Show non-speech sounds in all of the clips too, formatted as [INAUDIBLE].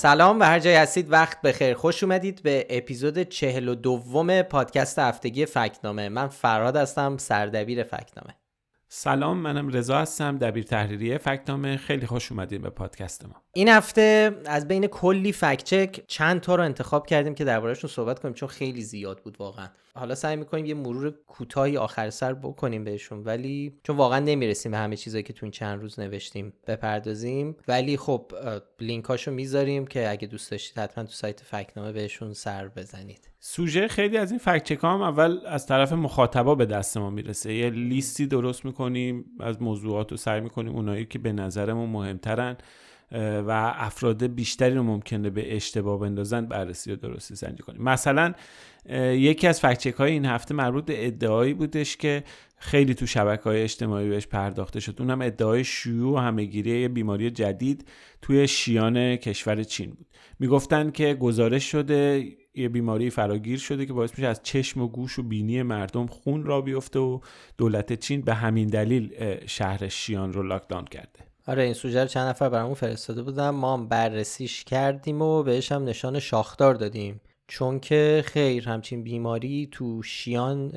سلام و هر جای هستید وقت بخیر. خوش اومدید به اپیزود چهل و دوم پادکست هفتگی فکنامه. من فراد هستم سردبیر فکنامه. سلام منم رضا هستم دبیر تحریریه فکتنامه. خیلی خوش اومدین به پادکست ما. این هفته از بین کلی فکچک چند تا رو انتخاب کردیم که دربارهشون صحبت کنیم چون خیلی زیاد بود واقعا. حالا سعی می‌کنیم یه مرور کوتاهی آخر سر بکنیم بهشون ولی چون واقعا نمی‌رسیم به همه چیزایی که تو این چند روز نوشتیم بپردازیم. ولی خب لینکاشو می‌ذاریم که اگه دوست داشتید حتما تو سایت فکنامه بهشون سر بزنید. سوژه خیلی از این فکت هم اول از طرف مخاطبا به دست ما می‌رسه. یه لیستی درست می‌کنیم از موضوعات رو سعی می‌کنیم اونایی که به نظرمون مهمترن و افراد بیشتری رو ممکنه به اشتباه بندازن بررسی و درستی سنجی کنیم. مثلا یکی از فکچک های این هفته مربوط به ادعایی بودش که خیلی تو شبکه های اجتماعی بهش پرداخته شد. اونم ادعای شیوع و همهگیری بیماری جدید توی شیان کشور چین بود. می‌گفتن که گزارش شده یه بیماری فراگیر شده که باعث میشه از چشم و گوش و بینی مردم خون را بیفته و دولت چین به همین دلیل شهر شیان رو لاکداون کرده. آره این سوژه رو چند نفر برامون فرستاده بودن. ما هم بررسیش کردیم و بهش هم نشان شاخدار دادیم. چون که خیر همچین بیماری تو شیان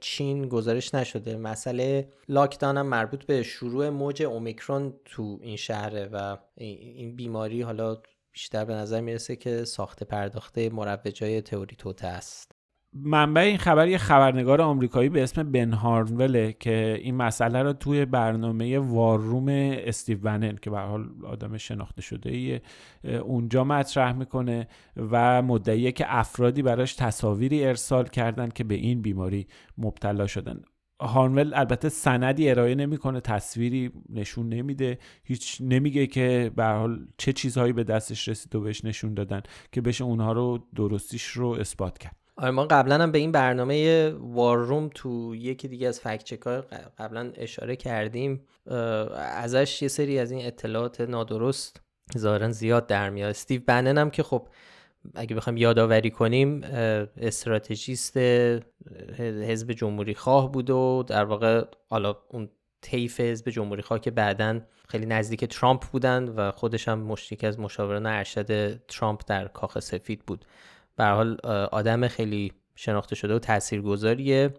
چین گزارش نشده. مسئله لاکدان هم مربوط به شروع موج اومیکرون تو این شهره و این بیماری حالا بیشتر به نظر می‌رسه که ساخت پرداخته مروجای تئوری توته است. منبع این خبر یه خبرنگار آمریکایی به اسم بن هارنوله که این مسئله رو توی برنامه واروم استیو بنن که به حال آدم شناخته شده ایه اونجا مطرح می‌کنه و مدعیه که افرادی براش تصاویری ارسال کردن که به این بیماری مبتلا شدن. هارنول البته سندی ارائه نمی‌کنه تصویری نشون نمیده. هیچ نمیگه که به حال چه چیزهایی به دستش رسید و بهش نشون دادن که بشه اونها رو درستیش رو اثبات کرد. آره ما قبلا هم به این برنامه واروم تو یکی دیگه از فکچک ها قبلا اشاره کردیم. ازش یه سری از این اطلاعات نادرست ظاهرا زیاد در میاد. استیو بنن هم که خب اگه بخوایم یادآوری کنیم استراتژیست حزب جمهوری خواه بود و در واقع حالا اون طیف حزب جمهوری خواه که بعدا خیلی نزدیک ترامپ بودن و خودش هم مشتیک از مشاوران ارشد ترامپ در کاخ سفید بود. به حال آدم خیلی شناخته شده و تاثیرگذاریه.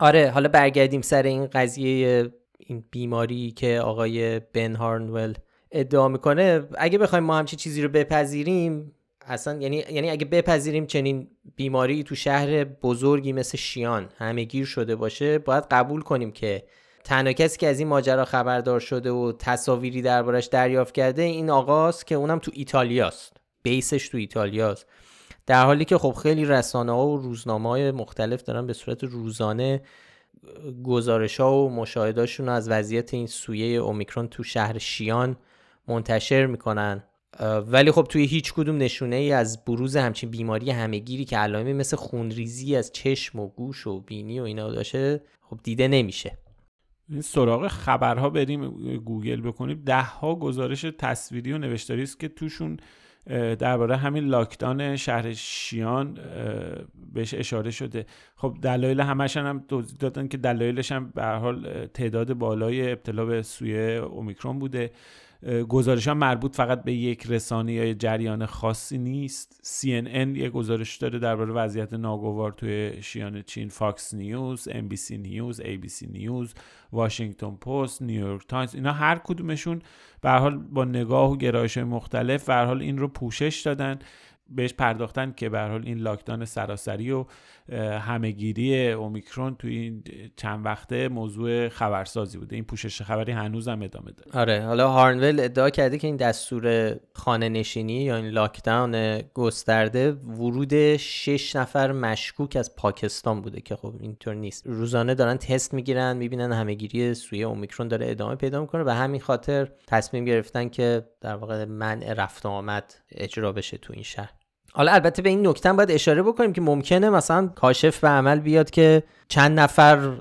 آره حالا برگردیم سر این قضیه این بیماری که آقای بن هارنول ادعا می‌کنه. اگه بخوایم ما همچی چیزی رو بپذیریم اصلا یعنی یعنی اگه بپذیریم چنین بیماری تو شهر بزرگی مثل شیان همه گیر شده باشه باید قبول کنیم که تنها کسی که از این ماجرا خبردار شده و تصاویری دربارش دریافت کرده این آقاست که اونم تو ایتالیاست. بیسش تو ایتالیاست. در حالی که خب خیلی رسانه ها و روزنامه های مختلف دارن به صورت روزانه گزارش ها و مشاهداشون از وضعیت این سویه اومیکرون تو شهر شیان منتشر می‌کنن. ولی خب توی هیچ کدوم نشونه ای از بروز همچین بیماری همهگیری که علائمی مثل خونریزی از چشم و گوش و بینی و اینا داشته خب دیده نمیشه. این سراغ خبرها بریم گوگل بکنیم. ده ها گزارش تصویری و نوشتاری است که توشون درباره همین lockdown شهر شیان بهش اشاره شده. خب دلایل همش هم توضیح دادن که دلایلش هم به حال تعداد بالای ابتلا به سویه اومیکرون بوده. گزارش ها مربوط فقط به یک رسانه یا جریان خاصی نیست. CNN یه گزارش داره درباره وضعیت ناگوار توی شیان چین Fox News NBC News ABC News واشنگتن پست نیویورک تایمز اینا هر کدومشون به حال با نگاه و گرایش مختلف به حال این رو پوشش دادن بهش پرداختن که به حال این lockdown سراسری و همهگیری اومیکرون توی این چند وقته موضوع خبرسازی بوده. این پوشش خبری هنوز هم ادامه داره. آره حالا هارنول ادعا کرده که این دستور خانه نشینی یا این lockdown گسترده ورود شش نفر مشکوک از پاکستان بوده که خب اینطور نیست. روزانه دارن تست می‌گیرن می‌بینن همهگیری سویه اومیکرون داره ادامه پیدا می‌کنه. و همین خاطر تصمیم گرفتن که در واقع منع رفت آمد اجرا بشه تو این شهر. حالا البته به این نکته باید اشاره بکنیم که ممکنه مثلا کاشف به عمل بیاد که چند نفر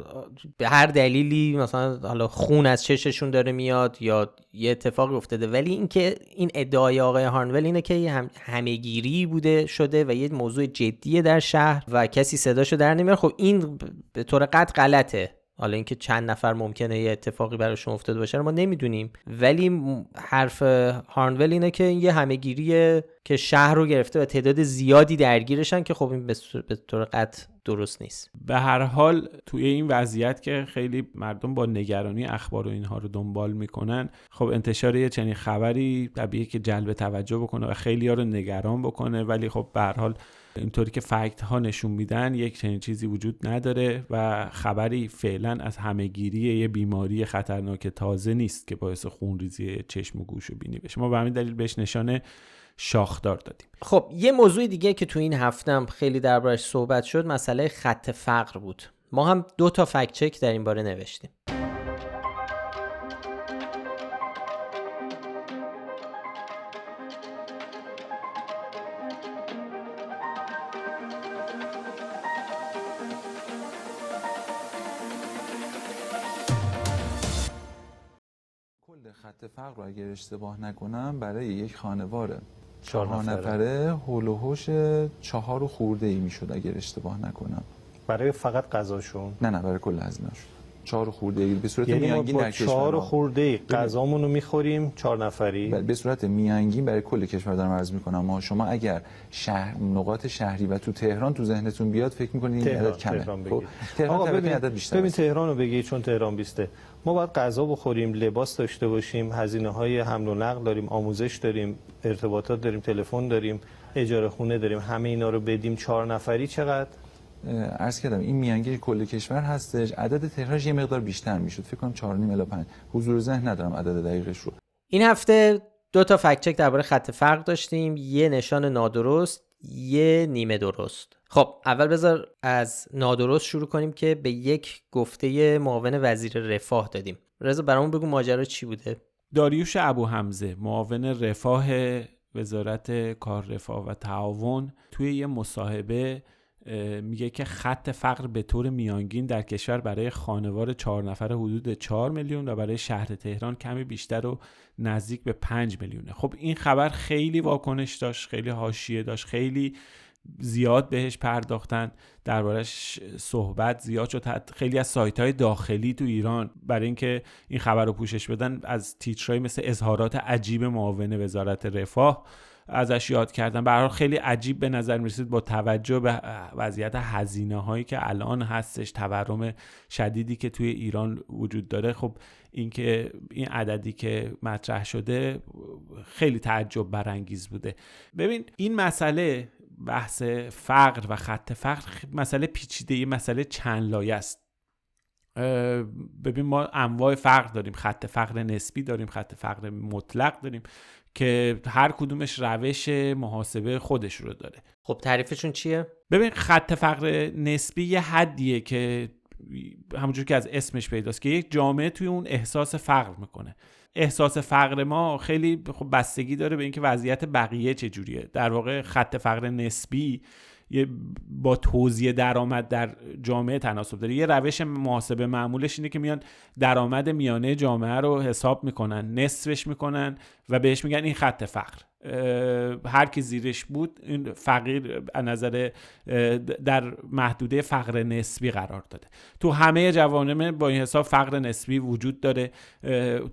به هر دلیلی مثلا حالا خون از چششون داره میاد یا یه اتفاقی افتاده. ولی اینکه این ادعای آقای هارنول اینه که هم همهگیری بوده شده و یه موضوع جدیه در شهر و کسی صداشو در نمیاره. خب این به طور قطع غلطه. حالا اینکه چند نفر ممکنه یه اتفاقی براشون افتاده باشه ما نمی‌دونیم. ولی حرف هارنول اینه که یه همهگیریه که شهر رو گرفته و تعداد زیادی درگیرشن که خب این به طور قطع درست نیست. به هر حال توی این وضعیت که خیلی مردم با نگرانی اخبار و اینها رو دنبال می‌کنن خب انتشار یه چنین خبری طبیعیه که جلب توجه بکنه و خیلی ها رو نگران بکنه. ولی خب به هر حال اینطوری که فکت ها نشون میدن یک چنین چیزی وجود نداره و خبری فعلا از همهگیری یه بیماری خطرناک تازه نیست که باعث خونریزی چشم و گوش و بینی بشه. ما به همین دلیل بهش نشانه شاخدار دادیم. خب یه موضوع دیگه که تو این هفتم خیلی دربارش صحبت شد مسئله خط فقر بود. ما هم دو تا فکت چک در این باره نوشتیم. خط فقر رو اگر اشتباه نکنم برای یک خانواره. چهار نفره. هول و هوش چهار و خورده ای می‌شد اگر اشتباه نکنم. برای فقط غذاشون؟ نه نه برای کل هزینه‌شون. چهار خورده به صورت یعنی میانگین در کشور چهار خورده غذامون رو می‌خوریم چهار نفری. بله به صورت میانگین برای کل کشور دارم عرض می‌کنم. ما شما اگر شهر نقاط شهری و تو تهران تو ذهنتون بیاد فکر می‌کنید این عدد کمه. تهران خب تهران ببین عدد بیشتر ببین تهران رو بگی چون تهران بیسته. ما باید غذا بخوریم لباس داشته باشیم هزینه های حمل و نقل داریم آموزش داریم ارتباطات داریم تلفن داریم اجاره خونه داریم همه اینا رو بدیم چهار نفری چقدر؟ عرض کردم این میانگین کل کشور هستش. عدد تهرانش یه مقدار بیشتر می‌شد. فکر کنم 4.5 الی 5 حضور ذهن ندارم عدد دقیقش رو. این هفته دو تا فکت چک درباره خط فرق داشتیم. یه نشان نادرست یه نیمه درست. خب اول بذار از نادرست شروع کنیم که به یک گفته معاون وزیر رفاه دادیم. رضا برامون بگو ماجرا چی بوده؟ داریوش ابو حمزه معاون رفاه وزارت کار رفاه و تعاون توی یه مصاحبه میگه که خط فقر به طور میانگین در کشور برای خانوار چهار نفر حدود 4 میلیون و برای شهر تهران کمی بیشتر و نزدیک به 5 میلیونه. خب این خبر خیلی واکنش داشت خیلی حاشیه داشت خیلی زیاد بهش پرداختن. دربارش صحبت زیاد شد. خیلی از سایت های داخلی تو ایران برای اینکه این خبر رو پوشش بدن از تیترهای مثل اظهارات عجیب معاون وزارت رفاه ازش یاد کردن به خیلی عجیب به نظر می‌رسید با توجه به وضعیت هزینه هایی که الان هستش تورم شدیدی که توی ایران وجود داره. خب اینکه این عددی که مطرح شده خیلی تعجب برانگیز بوده. ببین این مسئله بحث فقر و خط فقر مسئله پیچیده یه مسئله چند لایه است. ببین ما انواع فقر داریم. خط فقر نسبی داریم خط فقر مطلق داریم. که هر کدومش روش محاسبه خودش رو داره. خب تعریفشون چیه؟ ببین خط فقر نسبی یه حدیه که همونجور که از اسمش پیداست که یک جامعه توی اون احساس فقر می‌کنه. احساس فقر ما خیلی خب بستگی داره به اینکه وضعیت بقیه چجوریه در واقع خط فقر نسبی یه با توزیع درآمد در جامعه تناسب داره. یه روش محاسبه معمولش اینه که میان درآمد میانه جامعه رو حساب می‌کنن نصفش می‌کنن و بهش میگن این خط فقر. هر کی زیرش بود این فقیر از نظر در محدوده فقر نسبی قرار داده. تو همه جوامع با این حساب فقر نسبی وجود داره.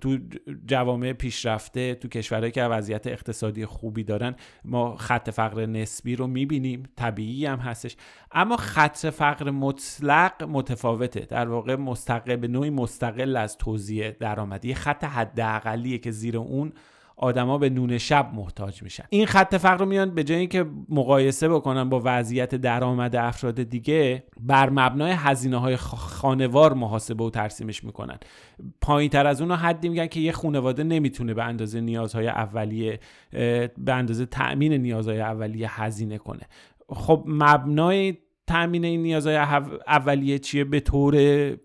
تو جوامع پیشرفته تو کشورهایی که وضعیت اقتصادی خوبی دارن ما خط فقر نسبی رو می‌بینیم. طبیعی هم هستش. اما خط فقر مطلق متفاوته. در واقع مستقل به نوعی مستقل از توزیع درآمدی خط حداقلیه که زیر اون آدما به نون شب محتاج میشن. این خط فقر رو میان به جای اینکه مقایسه بکنن با وضعیت درآمد افراد دیگه بر مبنای هزینه های خانوار محاسبه و ترسیمش می‌کنن. پایین تر از اون حدی میگن که یه خانواده نمی‌تونه به اندازه نیازهای اولیه به اندازه تأمین نیازهای اولیه هزینه کنه. خب مبنای تامین این نیازهای اولیه چیه؟ به طور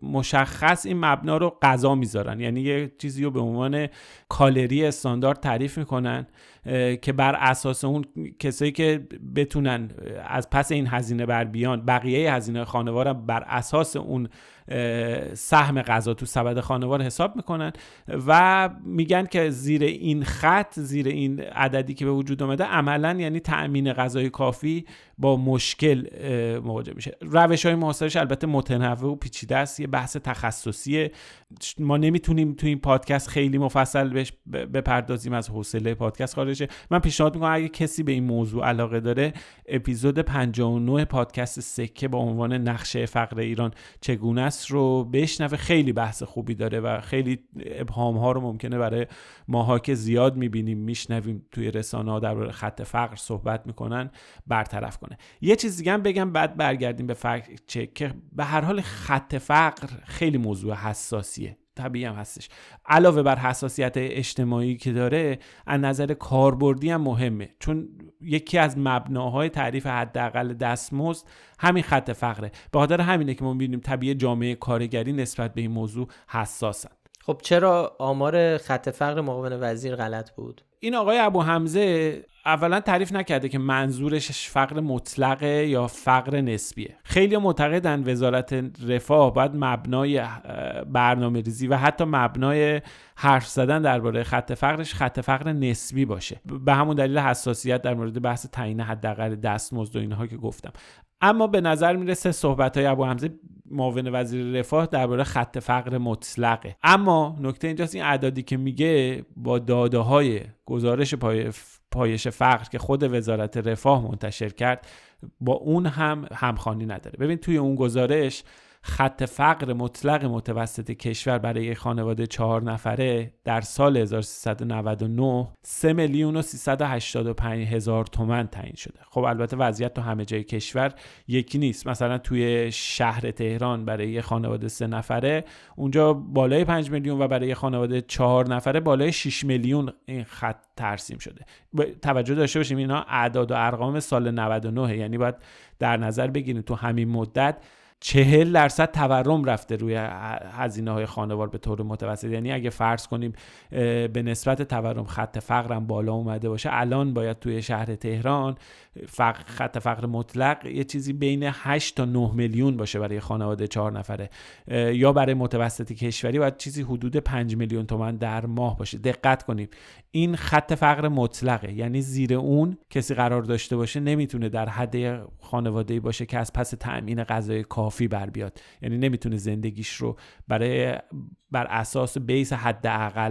مشخص این مبنا رو غذا می‌ذارن. یعنی یه چیزی رو به عنوان کالری استاندارد تعریف می‌کنن. که بر اساس اون کسایی که بتونن از پس این هزینه بر بیان بقیه هزینه خانوار بر اساس اون سهم غذا تو سبد خانوار حساب می‌کنن و میگن که زیر این خط زیر این عددی که به وجود اومده عملا یعنی تأمین غذای کافی با مشکل مواجه میشه. روش های محاسبش البته متنوع و پیچیده است یه بحث تخصصیه. ما نمی‌تونیم تو این پادکست خیلی مفصل بهش بپردازیم از حوصله پادکست خارجه من پیشنهاد می‌کنم اگه کسی به این موضوع علاقه داره اپیزود 59 پادکست سکه با عنوان نقشه فقر ایران چگونه است رو بشنوه. خیلی بحث خوبی داره و خیلی ابهام ها رو ممکنه برای ماها که زیاد می‌بینیم میشنویم توی رسانه ها در خط فقر صحبت می‌کنن برطرف کنه. یه چیز دیگه هم بگم بعد برگردیم به فقر چک. که به هر حال خط فقر خیلی موضوع حساسیه. طبیعی هم هستش. علاوه بر حساسیت اجتماعی که داره از نظر کاربردی هم مهمه. چون یکی از مبناهای تعریف حداقل دستمزد همین خط فقره. به خاطر همینه که ما می‌بینیم طبیعی جامعه کارگری نسبت به این موضوع حساسن. خب چرا آمار خط فقر معاون وزیر غلط بود؟ این آقای ابو حمزه اولا تعریف نکرده که منظورش فقر مطلقه یا فقر نسبیه. خیلی معتقدن وزارت رفاه باید مبنای برنامه ریزی و حتی مبنای حرف زدن درباره خط فقرش خط فقر نسبی باشه. به همون دلیل حساسیت در مورد بحث تعیین حداقل دستمزد و اینها که گفتم. اما به نظر می‌رسه صحبت های ابو حمزه معاون وزیر رفاه درباره خط فقر مطلقه. اما نکته اینجاست این اعدادی که میگه با داده های گزارش پای پایش فقر که خود وزارت رفاه منتشر کرد با اون هم همخوانی نداره. ببین توی اون گزارش خط فقر مطلق متوسط کشور برای خانواده چهار نفره در سال 1399 3 میلیون و 385 هزار تومن تعیین شده. خب البته وضعیت تو همه جای کشور یکی نیست. مثلا توی شهر تهران برای خانواده سه نفره اونجا بالای 5 میلیون و برای خانواده چهار نفره بالای 6 میلیون این خط ترسیم شده. توجه داشته باشیم اینا اعداد و ارقام سال 99 یعنی باید در نظر بگیریم تو همین مدت چهل درصد تورم رفته روی هزینه های خانوار به طور متوسط. یعنی اگه فرض کنیم به نسبت تورم خط فقرم بالا اومده باشه الان باید توی شهر تهران فقر خط فقر مطلق یه چیزی بین 8 تا 9 میلیون باشه برای خانواده چهار نفره. یا برای متوسط کشوری باید چیزی حدود 5 میلیون تومن در ماه باشه. دقت کنیم این خط فقر مطلقه. یعنی زیر اون کسی قرار داشته باشه نمی‌تونه در حد خانواده باشه که از پس تأمین غذای کافی بر بیاد. یعنی نمی‌تونه زندگیش رو برای بر اساس بیس حد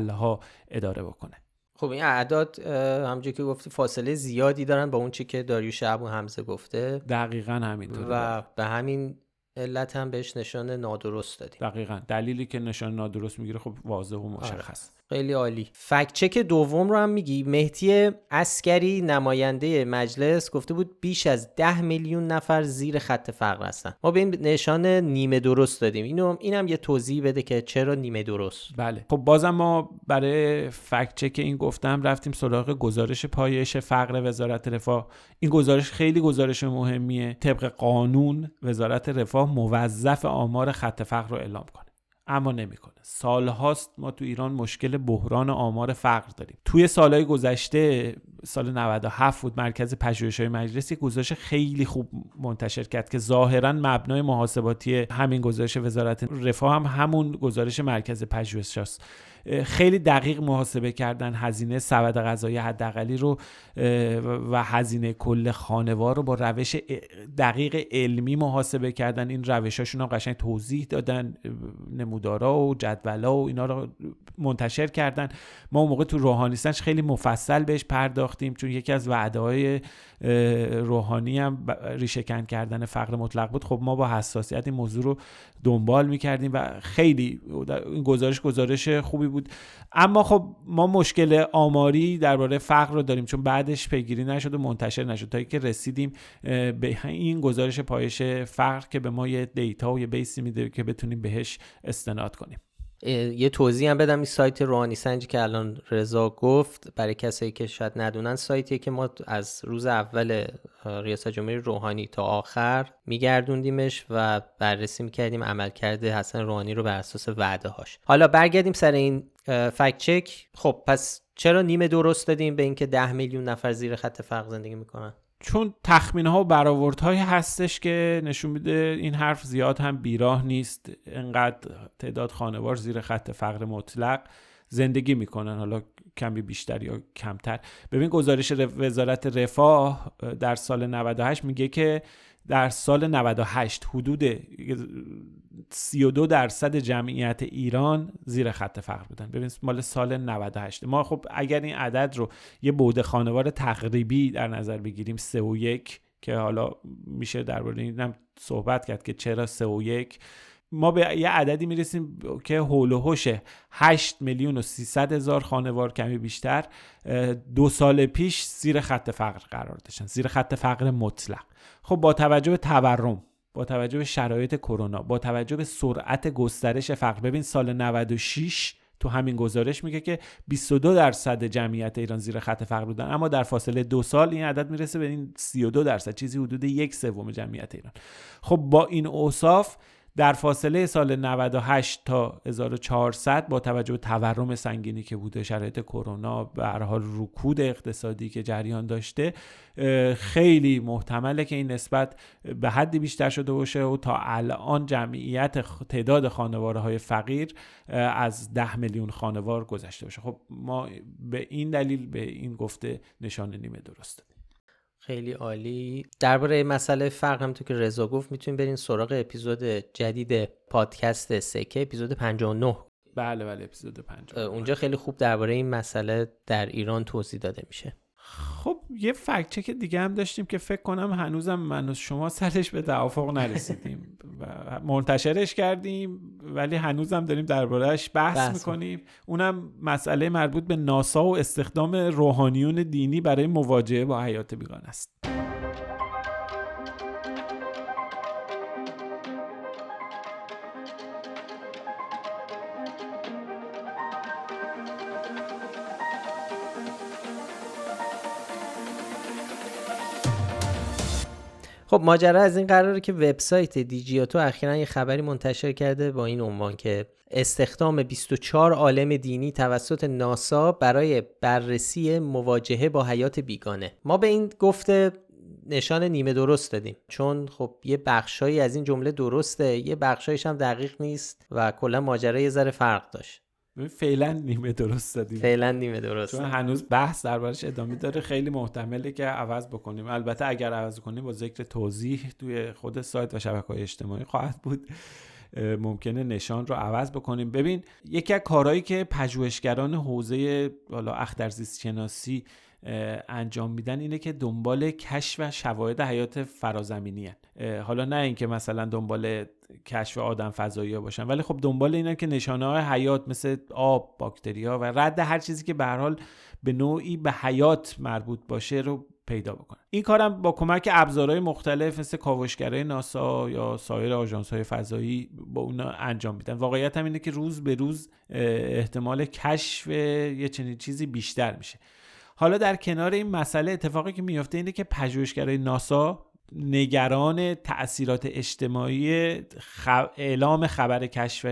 ها اداره بکنه. خب این اعداد همونجوری که گفتی فاصله زیادی دارن با اون چی که داریوش ابو حمزه گفته. دقیقا همینطور و به همین علت هم بهش نشان نادرست دادیم. دقیقا. دلیلی که نشان نادرست می‌گیره خب واضح و مشخص. آره. خیلی عالی. فکچک دوم رو هم میگی. مهدی اسکری نماینده مجلس گفته بود بیش از ده میلیون نفر زیر خط فقر هستن. ما به این نشان نیمه درست دادیم. اینو اینم یه توضیح بده که چرا نیمه درست. بله. خب بازم ما برای فکچک این گفتم رفتیم سراغ گزارش پایش فقر وزارت رفاه. این گزارش خیلی گزارش مهمیه. طبق قانون وزارت رفاه موظف آمار خط فقر رو اعلام کنه. اما نمی‌کنه. سالهاست ما تو ایران مشکل بحران آمار فقر داریم. توی سالهای گذشته سال 97 بود مرکز پژوهش های مجلس یک گزارش خیلی خوب منتشر کرد که ظاهرا مبنای محاسباتی همین گزارش وزارت رفاه هم همون گزارش مرکز پژوهش است خیلی دقیق محاسبه کردن هزینه سبد غذایی حداقلی رو و هزینه کل خانوار رو با روش دقیق علمی محاسبه کردن. این روشاشون هم قشنگ توضیح دادن نمودارا و جدولا و اینا رو منتشر کردن. ما اون موقع تو روحانیستنش خیلی مفصل بهش پرداختیم چون یکی از وعده های روحانی هم ریشهکن کردن فقر مطلق بود. خب ما با حساسیت این موضوع رو دنبال می‌کردیم و خیلی این گزارش گزارش خوبی بود. اما خب ما مشکل آماری درباره فقر رو داریم چون بعدش پیگیری نشد و منتشر نشد. تا اینکه رسیدیم به این گزارش پایش فقر که به ما یه دیتا و یه بیسی میده که بتونیم بهش استناد کنیم. یه توضیح هم بدم. این سایت روحانی سنجی که الان رضا گفت برای کسایی که شاید ندونن سایتیه که ما از روز اول ریاست جمهوری روحانی تا آخر میگردوندیمش و بررسی می‌کردیم. عملکرد حسن روحانی رو بر اساس وعده هاش حالا برگردیم سر این فکت چک. خب پس چرا نیمه درست دادیم به اینکه ده میلیون نفر زیر خط فقر زندگی می‌کنن؟ چون تخمینه ها و برآوردهایی هستش که نشون میده این حرف زیاد هم بیراه نیست. انقدر تعداد خانوار زیر خط فقر مطلق زندگی می‌کنن. حالا کمی بیشتر یا کمتر. ببین گزارش وزارت رفاه در سال 98 میگه که در سال 98 حدود 32 درصد جمعیت ایران زیر خط فقر بودن. ببین مال سال 98 ما خب اگر این عدد رو یه بوده خانوار تقریبی در نظر بگیریم 3 و 1 که حالا میشه درباره اینم صحبت کرد که چرا 3 و 1 ما به یه عددی می‌رسیم که هول و هوش 8 میلیون و 300 هزار خانوار کمی بیشتر دو سال پیش زیر خط فقر قرار داشتن زیر خط فقر مطلق. خب با توجه به تورم با توجه به شرایط کرونا با توجه به سرعت گسترش فقر ببین سال 96 تو همین گزارش میگه که 22 درصد جمعیت ایران زیر خط فقر بودن اما در فاصله دو سال این عدد می‌رسه به این 32 درصد چیزی حدود یک سوم جمعیت ایران. خب با این اوصاف در فاصله سال 98 تا 1400 با توجه به تورم سنگینی که بوده شرایط کرونا به هر حال رکود اقتصادی که جریان داشته خیلی محتمله که این نسبت به حدی بیشتر شده باشه و تا الان جمعیت تعداد خانواره های فقیر از 10 میلیون خانوار گذشته باشه. خب ما به این دلیل به این گفته نشانه نیمه درست. خیلی عالی. درباره مسئله فرق هم تو که رضا گفت می‌تونیم برین سراغ اپیزود جدید پادکست سکه اپیزود 59 بله بله اپیزود 59 اونجا خیلی خوب درباره این مسئله در ایران توضیح داده میشه. خب یه فکت چک دیگه هم داشتیم که فکر کنم هنوزم من و شما سرش به توافق نرسیدیم [LAUGHS] و منتشرش کردیم ولی هنوزم داریم دربارهش بحث, بحث می‌کنیم. اونم مسئله مربوط به ناسا و استخدام روحانیون دینی برای مواجهه با حیات بیگان است. خب ماجرا از این قراره که وبسایت دیجیاتو اخیرا یه خبری منتشر کرده با این عنوان که استخدام 24 عالم دینی توسط ناسا برای بررسی مواجهه با حیات بیگانه. ما به این گفته نشان نیمه درست دادیم. چون خب یه بخشایی از این جمله درسته یه بخشایش هم دقیق نیست و کلا ماجرا یه ذره فرق داشت. فعلا نیمه درست دادیم فعلا نیمه درست چون هنوز بحث دربارش ادامه داره. خیلی محتمله که عوض بکنیم. البته اگر عوض کنیم با ذکر توضیح توی خود سایت و شبکه های اجتماعی خواهد بود. ممکنه نشان رو عوض بکنیم. ببین یکی از کارهایی که پژوهشگران حوزه حالا اخترزیست شناسی انجام میدن اینه که دنبال کشف و شواهد حیات فرازمینی هن. حالا نه اینکه مثلا دنبال کشف آدم فضایی ها باشن ولی خب دنبال اینن که نشانه های حیات مثل آب باکتری ها و رد هر چیزی که به حال به نوعی به حیات مربوط باشه رو پیدا بکنن. این کارم با کمک ابزارهای مختلف مثل کاوشگرای ناسا یا سایر آژانس های فضایی با اونا انجام میدن. واقعیت هم اینه که روز به روز احتمال کشف یه چنین چیزی بیشتر میشه. حالا در کنار این مسئله اتفاقی که میفته اینه که پژوهشگرای ناسا نگران تاثیرات اجتماعی اعلام خبر کشف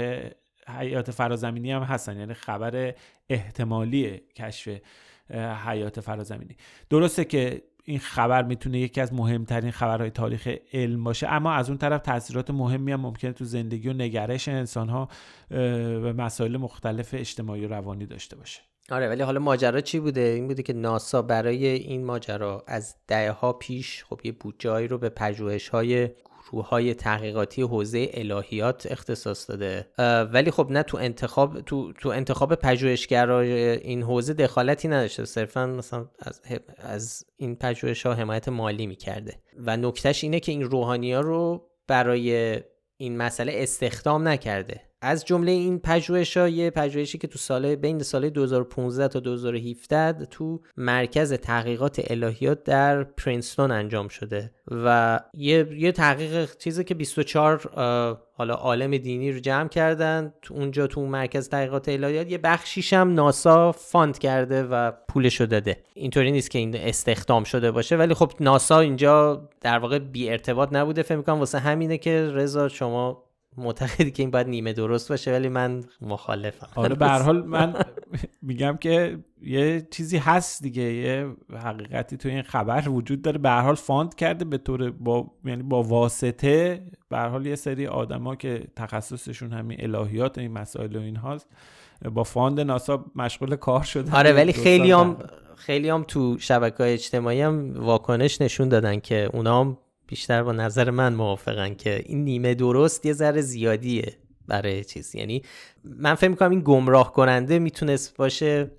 حیات فرازمینی هم هستن. یعنی خبر احتمالی کشف حیات فرازمینی. درسته که این خبر می‌تونه یکی از مهمترین خبرهای تاریخ علم باشه اما از اون طرف تاثیرات مهمی هم ممکنه تو زندگی و نگرش انسان ها و مسائل مختلف اجتماعی و روانی داشته باشه. آره ولی حالا ماجرا چی بوده؟ این بوده که ناسا برای این ماجرا از دهه ها پیش خب یه بودجهایی رو به پژوهش های گروه های تحقیقاتی حوزه الهیات اختصاص داده. ولی خب نه تو انتخاب تو, تو انتخاب پژوهشگرای این حوزه دخالتی نداشته. صرفا مثلا از, از این پژوهش ها حمایت مالی می‌کرده. و نکتهش اینه که این روحانی ها رو برای این مسئله استخدام نکرده. از جمله این پژوهش ها یه پژوهشی که تو سال بین سال 2015 تا 2017 تو مرکز تحقیقات الهیات در پرینستون انجام شده و یه, یه تحقیق چیزی که 24 حالا عالم دینی رو جمع کردن تو اونجا تو مرکز تحقیقات الهیات. یه بخشیش هم ناسا fund کرده و پولشو داده. اینطوری نیست که این استخدام شده باشه ولی خب ناسا اینجا در واقع بی ارتباط نبوده. فکر می‌کنم واسه همینه که رضا شما معتقدی که این باید نیمه درست باشه ولی من مخالفم. آره به حال من میگم که یه چیزی هست دیگه یه حقیقتی تو این خبر وجود داره. به حال fund کرده به طور با یعنی با واسطه. به حال یه سری آدما که تخصصشون همین الهیات این مسائل و این هاست با فاند ناسا مشغول کار شده. آره ولی خیلی هم خیلی هم تو شبکه های اجتماعی هم واکنش نشون دادن که اونا هم بیشتر با نظر من موافقن که این نیمه درست یه ذره زیادیه برای چیز. یعنی من فکر می‌کنم این گمراه کننده می‌تونست باشه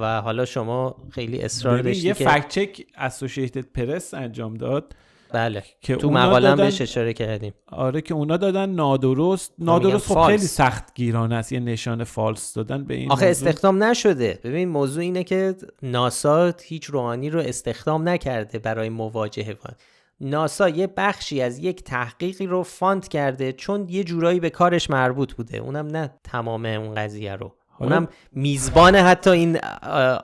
و حالا شما خیلی اصرار داشتی یه فکت چک Associated Press انجام داد. بله که تو مقاله بهش اشاره کردیم. آره که اونا دادن نادرست. نادرست خب خیلی سخت گیرانه است یه نشان false دادن به این آخه استخدام نشده. ببین موضوع اینه که ناسا هیچ روحانی رو استخدام نکرده برای مواجهه با ناسا یه بخشی از یک تحقیقی رو fund کرده چون یه جورایی به کارش مربوط بوده. اونم نه تمام اون قضیه رو. اونم میزبان حتی این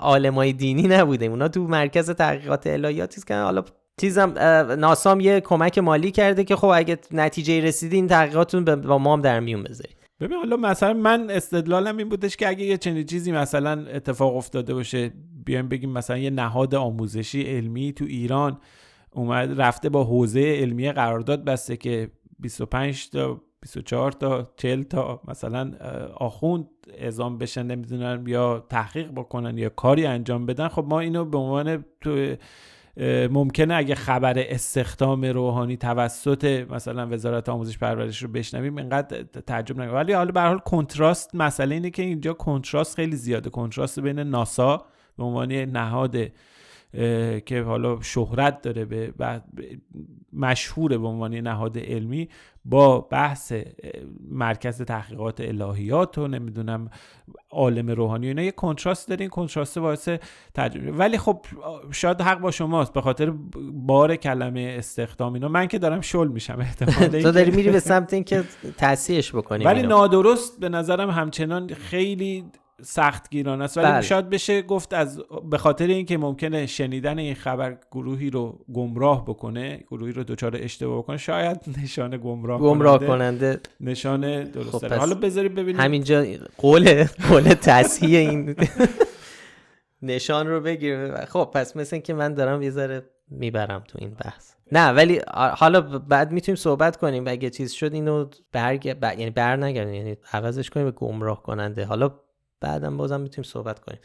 عالمای دینی نبوده. اونا تو مرکز تحقیقات الهیاتی که حالا چیزم ناسام یه کمک مالی کرده که خب اگه نتیجه رسیدی این تحقیقاتون با ما هم در میون بذارید. ببین حالا مثلا من استدلالم این بودش که اگه یه چنین چیزی مثلا اتفاق افتاده باشه بیایم بگیم مثلا یه نهاد آموزشی علمی تو ایران اومد رفته با حوزه علمی قرارداد بسته که 25 تا 24 تا 40 تا مثلا آخوند اعزام بشن نمی‌دونن یا تحقیق بکنن یا کاری انجام بدن. خب ما اینو به عنوان تو ممکنه اگه خبر استخدام روحانی توسط مثلا وزارت آموزش پرورش رو بشنویم اینقدر تعجب نکنیم ولی حالا به حال کنتراست مسئله اینه که اینجا کنتراست خیلی زیاده. کنتراست بین ناسا به عنوان نهاد که حالا شهرت داره به مشهور به عنوان نهاد علمی با بحث مرکز تحقیقات الهیات و نمی‌دونم عالم روحانی اینا یه کنتراست داره. این کنتراست باعث تجربه. ولی خب شاید حق با شماست به خاطر بار کلمه استخدام اینا. من که دارم شل میشم احتمال [LAUGHS] تو داری میری به سمت اینکه تصحیحش بکنی ولی نادرست به نظرم همچنان خیلی سخت گیران است. ولی بله. شاید بشه گفت از به خاطر اینکه ممکنه شنیدن این خبر گروهی رو گمراه بکنه گروهی رو دچار اشتباه بکنه شاید نشان گمراه گمراه کننده, نشان درست خب حالا بذارید ببینید همینجا قول قول تصحیح این [LAUGHS] نشان رو بگیر. خب پس مثل که من دارم یه ذره می‌برم تو این بحث. نه ولی حالا بعد می‌تونیم صحبت کنیم. اگه چیز شد اینو برگ یعنی بر نگردیم یعنی عوضش کنیم به گمراه کننده. حالا بعدم بازم می‌تونیم صحبت کنیم.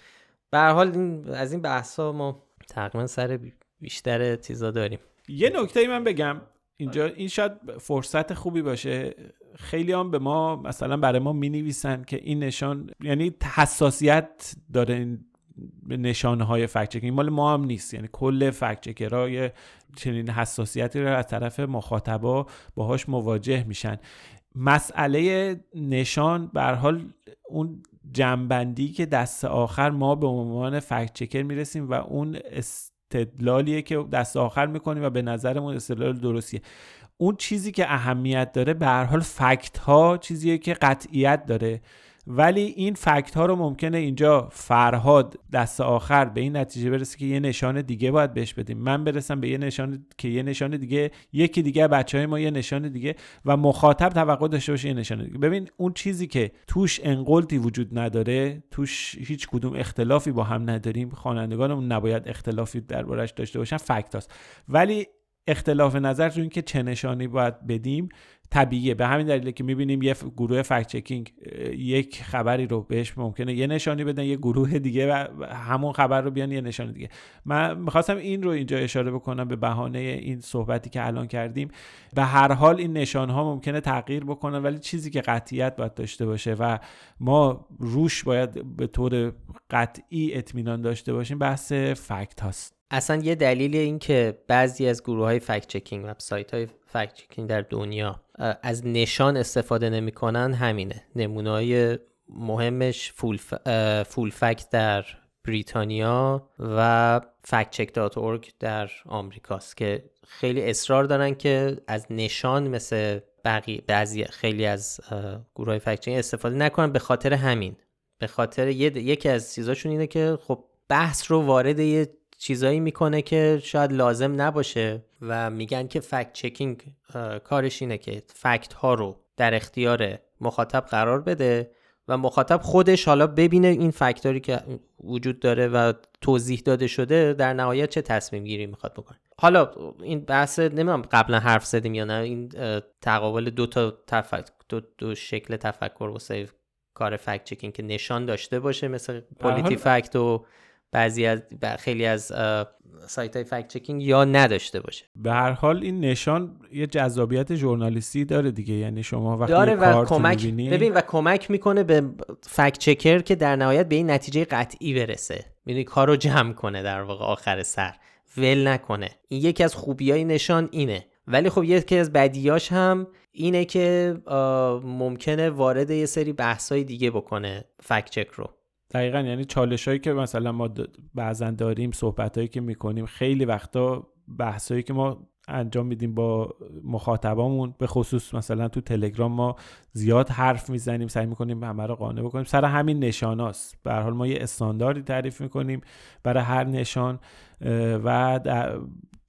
به حال این از این بحثا ما تقریبا سر بیشتر چیزا داریم. یه نکته ای من بگم. اینجا این شاید فرصت خوبی باشه. خیلی هم به ما مثلا برای ما می نویسن که این نشان یعنی حساسیت داره این نشانه های فکت مال ما هم نیست. یعنی کل فکت چکرای چنین حساسیتی رو از طرف مخاطبا باهاش مواجه میشن. مسئله نشان به حال اون جنبندی که دست آخر ما به عنوان فکت چکر می‌رسیم و اون استدلالیه که دست آخر می‌کنیم و به نظرمون استدلال درستیه. اون چیزی که اهمیت داره به هر حال فکت ها چیزیه که قطعیت داره. ولی این فکت ها رو ممکنه اینجا فرهاد دست آخر به این نتیجه برسه که یه نشان دیگه باید بهش بدیم. من برسم به یه نشان که یه نشان دیگه یکی دیگه بچه های ما یه نشان دیگه و مخاطب توقع داشته باشه یه نشان دیگه. ببین اون چیزی که توش انقلتی وجود نداره توش هیچ کدوم اختلافی با هم نداریم. خوانندگانمون نباید اختلافی دربارش داشته باشن. فکت هست. ولی اختلاف نظر تو اینکه چه نشانی باید بدیم طبیعیه. به همین دلیله که می‌بینیم یه گروه فکت چکینگ یک خبری رو بهش ممکنه یه نشانی بدن یه گروه دیگه و همون خبر رو بیان یه نشانی دیگه. من می‌خواستم این رو اینجا اشاره بکنم به بهانه این صحبتی که الان کردیم. به هر حال این نشان ها ممکنه تغییر بکنن ولی چیزی که قطعیت باید داشته باشه و ما روش باید به طور قطعی اطمینان داشته باشیم بحث فکت هاست. اصلا یه دلیل این که بعضی از گروه های فکت چکینگ وبسایت های فکت چکینگ در دنیا از نشان استفاده نمی‌کنن همینه. نمونه های مهمش فول, ف... فول فکت در بریتانیا و factcheck.org در آمریکاست که خیلی اصرار دارن که از نشان مثل بقیه بعضی خیلی از گروه های فکت استفاده نکنن به خاطر همین. به خاطر یکی از چیزاشون اینه که خب بحث رو وارد یه چیزایی می‌کنه که شاید لازم نباشه و میگن که فکت چکینگ کارش اینه که فکت ها رو در اختیار مخاطب قرار بده و مخاطب خودش حالا ببینه این فکتوری که وجود داره و توضیح داده شده در نهایت چه تصمیم گیری می‌خواد بکنه. حالا این بحث نمی‌دونم قبلا حرف زدیم یا نه این تقابل دو تا دو, دو شکل تفکر واسه کار فکت چکینگ که نشان داشته باشه مثل پولیتی فکت و بعضی از خیلی از سایت های فکت چکینگ یا نداشته باشه. به هر حال این نشان یه جذابیت ژورنالیستی داره دیگه. یعنی شما وقتی داره و کمک ببین و کمک می‌کنه به فکت چکر که در نهایت به این نتیجه قطعی برسه. می‌دونی کارو جمع کنه در واقع آخر سر. ول نکنه. این یکی از خوبی های نشان اینه. ولی خب یکی از بدیاش هم اینه که ممکنه وارد یه سری بحثای دیگه بکنه فکت چک رو. دقیقا یعنی چالش هایی که مثلا ما بعضا داریم صحبت هایی که می‌کنیم خیلی وقتا بحث هایی که ما انجام میدیم با مخاطبامون به خصوص مثلا تو تلگرام ما زیاد حرف می‌زنیم سعی می‌کنیم همه رو قانع بکنیم. سر همین نشاناست. به حال ما یه استانداردی تعریف می‌کنیم برای هر نشان و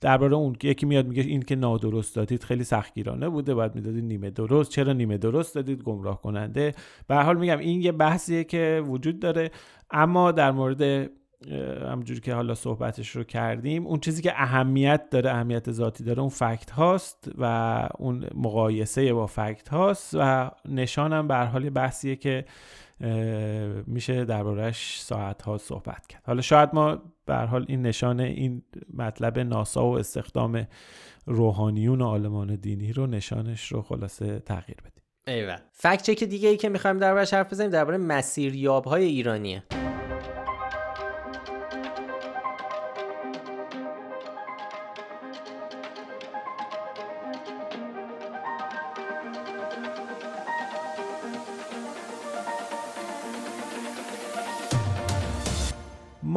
درباره اون یکی میاد میگه این که نادرست دادید خیلی سختگیرانه بوده باید می‌دادید نیمه درست. چرا نیمه درست دادید؟ گمراه کننده به حال میگم این یه بحثیه که وجود داره. اما در مورد همجوری که حالا صحبتش رو کردیم اون چیزی که اهمیت داره اهمیت ذاتی داره اون فکت هاست و اون مقایسه با فکت هاست و نشانم به حال یه بحثیه که میشه دربارهش ساعت ها صحبت کرد. حالا شاید ما به حال این نشانه این مطلب ناسا و استخدام روحانیون و آلمان دینی رو نشانش رو خلاصه تغییر بدیم. ایوه فکت چک دیگه ای که می‌خوایم دربارش حرف بزنیم درباره مسیریاب های ایرانیه.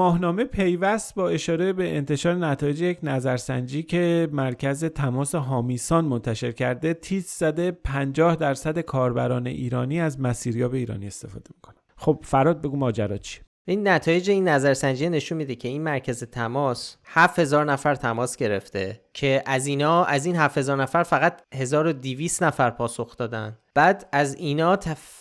ماهنامه پیوست با اشاره به انتشار نتایج یک نظرسنجی که مرکز تماس هامیسان منتشر کرده تیز زده 50 درصد کاربران ایرانی از مسیریاب ایرانی استفاده می‌کنن خب فراد بگو ماجرا چی این نتایج این نظرسنجی نشون میده که این مرکز تماس 7000 نفر تماس گرفته که از اینا از این 7000 نفر فقط 1200 نفر پاسخ دادن. بعد از اینا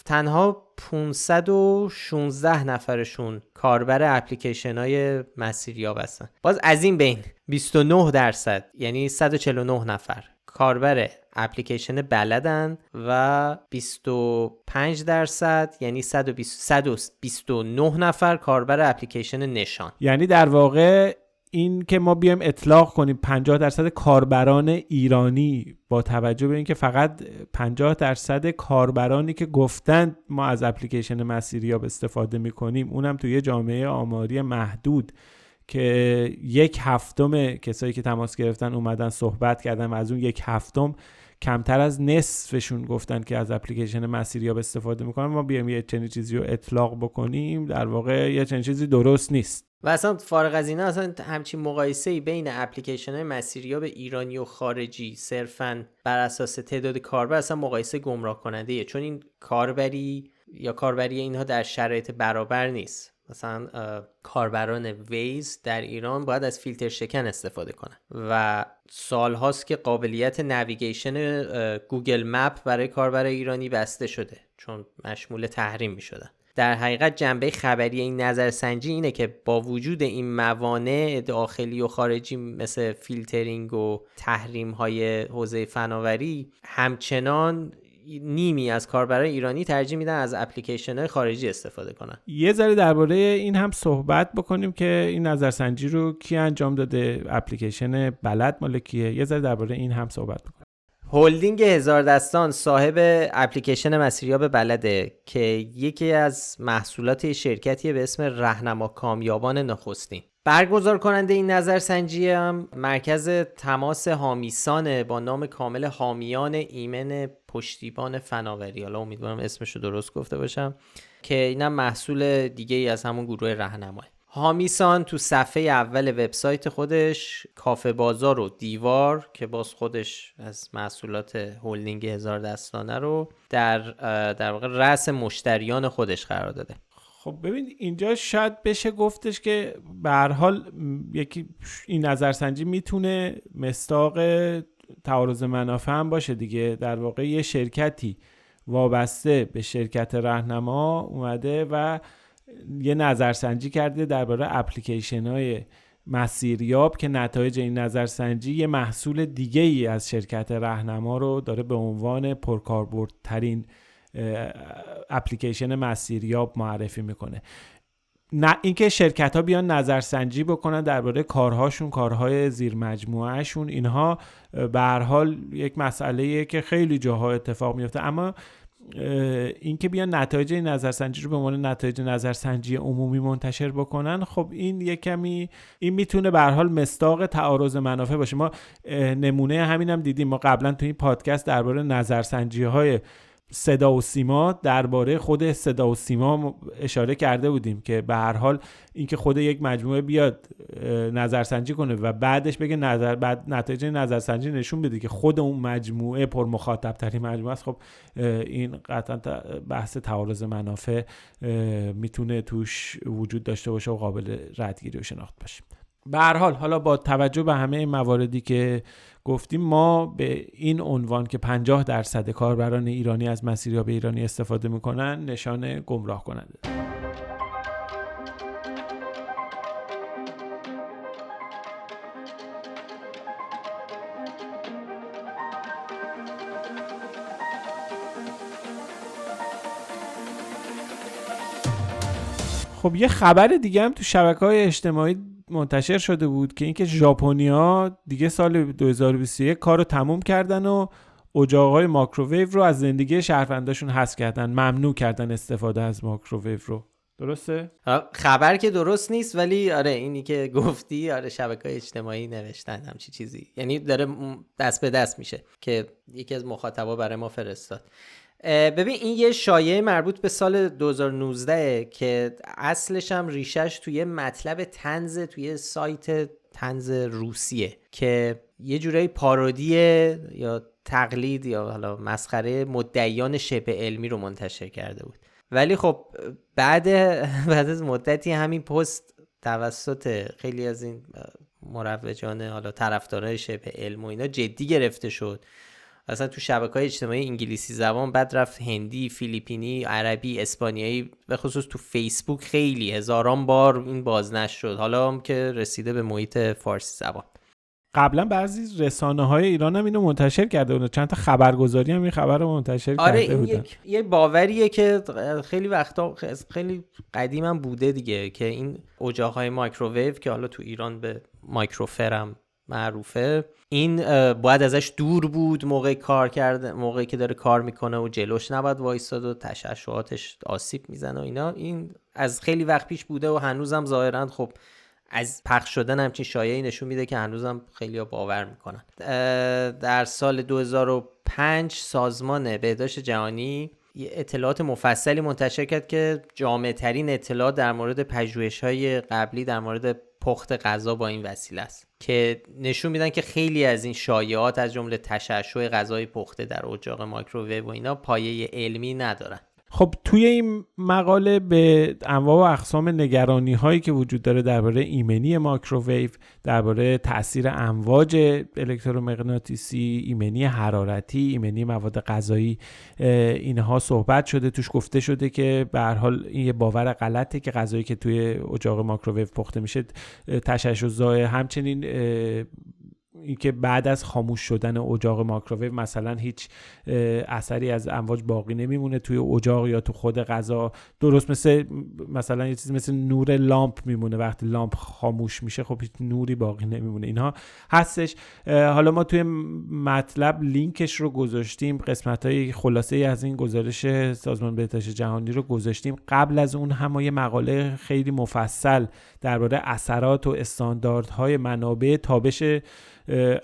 تنها 516 نفرشون کاربر اپلیکیشن های مسیریاب هستن. باز از این بین 29 درصد یعنی 149 نفر. کاربر اپلیکیشن بلدن و 25 درصد یعنی 129 نفر کاربر اپلیکیشن نشان. یعنی در واقع این که ما بیایم اطلاق کنیم 50 درصد کاربران ایرانی با توجه به اینکه فقط 50 درصد کاربرانی که گفتند ما از اپلیکیشن مسیریاب استفاده می‌کنیم اونم توی یه جامعه آماری محدود. که یک هفتم کسایی که تماس گرفتن اومدن صحبت کردن و از اون یک هفتم کمتر از نصفشون گفتن که از اپلیکیشن مسیریاب استفاده می‌کنن. ما بیایم یه چنین چیزی رو اطلاق بکنیم. در واقع یه چنین چیزی درست نیست. و اصلا فارغ از اینا اصلا همچین مقایسه ای بین اپلیکیشن های مسیریاب ایرانی و خارجی صرفا بر اساس تعداد کاربر اصلا مقایسه گمراه کننده. چون این کاربری یا کاربری اینها در شرایط برابر نیست. مثلا کاربران Waze در ایران باید از فیلتر شکن استفاده کنن. و سال هاست که قابلیت navigation Google Map برای کاربر ایرانی بسته شده چون مشمول تحریم می شدن در حقیقت جنبه خبری این نظرسنجی اینه که با وجود این موانع داخلی و خارجی مثل فیلترینگ و تحریم های حوزه فناوری همچنان نیمی از کاربران ایرانی ترجیح میدن از اپلیکیشن خارجی استفاده کنن. یه ذره درباره این هم صحبت بکنیم که این نظرسنجی رو کی انجام داده اپلیکیشن بلد مال کیه؟ یه ذره درباره این هم صحبت بکنیم. هلدینگ هزار دستان صاحب اپلیکیشن مسیریاب بلده که یکی از محصولات شرکتی به اسم رهنما کامیابان نخستین. برگزار کننده این نظرسنجی هم مرکز تماس حامیسان با نام کامل حامیان ایمن پشتیبان فناوری. حالا امیدوارم اسمش رو درست گفته باشم که اینم محصول دیگه ای از همون گروه رهنمای هامیسان تو صفحه اول وبسایت خودش کافه بازار و دیوار که باز خودش از محصولات هولدینگ هزار دستانه رو در در واقع رأس مشتریان خودش قرار داده. خب ببین اینجا شاید بشه گفتش که به هر حال یکی این نظرسنجی می‌تونه مستاق تعارض منافع هم باشه دیگه. در واقع یه شرکتی وابسته به شرکت رهنما اومده و یه نظرسنجی کرده درباره اپلیکیشن های مسیریاب که نتایج این نظرسنجی یه محصول دیگه ای از شرکت رهنما رو داره به عنوان پرکاربردترین اپلیکیشن مسیریاب معرفی می‌کنه. نه اینکه شرکت ها بیان نظرسنجی بکنن درباره کارهاشون کارهای زیر مجموعهشون اینها به هر حال یک مسئله که خیلی جاها اتفاق میفته اما اینکه بیان نتایج نظرسنجی رو به عنوان نتایج نظرسنجی عمومی منتشر بکنن خب این یه کمی این می‌تونه به حال مستاق تعارض منافع باشه. ما نمونه همینم هم دیدیم. ما قبلا تو این پادکست درباره نظرسنجی های صدا و سیما درباره خود صدا و سیما اشاره کرده بودیم که به هر حال اینکه خود یک مجموعه بیاد نظرسنجی کنه و بعدش بگه نظر بعد نتایج نظرسنجی نشون بده که خود اون مجموعه پر مخاطب ترین مجموعه است خب این قطعا بحث تعارض منافع می‌تونه توش وجود داشته باشه و قابل ردگیری و شناخت باشه. به حال حالا با توجه به همه مواردی که گفتیم ما به این عنوان که 50 درصد کاربران ایرانی از مسیریاب ایرانی استفاده می‌کنن نشان گمراه کننده. خب یه خبر دیگه هم تو شبکه های اجتماعی منتشر شده بود که اینکه ژاپنیا دیگه سال 2021 کارو تموم کردن و اجاقهای ماکروویو رو از زندگی شهرونداشون حذف کردن. ممنوع کردن استفاده از ماکروویو رو. درسته؟ خبر که درست نیست ولی آره اینی که گفتی آره شبکه اجتماعی نوشتن همچی چیزی. یعنی داره دست به دست میشه که یکی از مخاطبا برای ما فرستاد. ببین این یه شایعه مربوط به سال 2019 که اصلش هم ریشش توی مطلب تنز توی سایت تنز روسیه که یه جورایی پارودیه یا تقلید یا حالا مسخره مدعیان شبه علمی رو منتشر کرده بود. ولی خب بعد بعد از مدتی همین پست توسط خیلی از این مروجان حالا طرفدارای شبه علم و اینا جدی گرفته شد. اصلا تو شبکه های اجتماعی انگلیسی زبان بعد رفت. هندی فیلیپینی عربی اسپانیایی به خصوص تو فیسبوک خیلی هزاران بار این بازنش شد. حالا هم که رسیده به محیط فارسی زبان. قبلا بعضی رسانه های ایران هم اینو منتشر کرده بودن. چند تا خبرگزاری هم این خبر رو منتشر آره کرده بودن. یک یه باوریه که خیلی وقتا خیلی قدیم هم بوده دیگه که این های مایکروویو که حالا تو ایران به مایکروفرم معروفه. این باید ازش دور بود موقع کار کرده موقعی که داره کار می‌کنه و جلوش نباید وایستاد و تشعشعاتش آسیب می‌زنه و اینا. این از خیلی وقت پیش بوده و هنوزم ظاهرا خب از پخش شدن همچین شایعی نشون میده که هنوزم خیلی ها باور می‌کنن. در سال 2005 سازمان بهداشت جهانی اطلاعات مفصلی منتشر کرد که جامع ترین اطلاعات در مورد پژوهش های قبلی در مورد پخت غذا با این وسیله است. که نشون میدن که خیلی از این شایعات از جمله تشعشع غذای پخته در اجاق مایکروویو و اینا پایه علمی ندارن. خب توی این مقاله به انواع و اقسام نگرانی هایی که وجود داره درباره ایمنی ماکروویو درباره تاثیر امواج الکترومغناطیسی ایمنی حرارتی ایمنی مواد غذایی اینها صحبت شده توش گفته شده که به هر حال این یه باور غلطه که غذایی که توی اجاق ماکروویو پخته میشه تشعشع همچنین اینکه بعد از خاموش شدن اجاق ماکروویو مثلا هیچ اثری از امواج باقی نمیمونه توی اجاق یا تو خود غذا. درست مثل مثلا یه چیزی مثل نور لامپ میمونه. وقتی لامپ خاموش میشه خب هیچ نوری باقی نمیمونه. اینها هستش. حالا ما توی مطلب لینکش رو گذاشتیم. قسمت های خلاصه از این گزارش سازمان بهداشت جهانی رو گذاشتیم. قبل از اون هم یه مقاله خیلی مفصل درباره اثرات و استانداردهای منابع تابش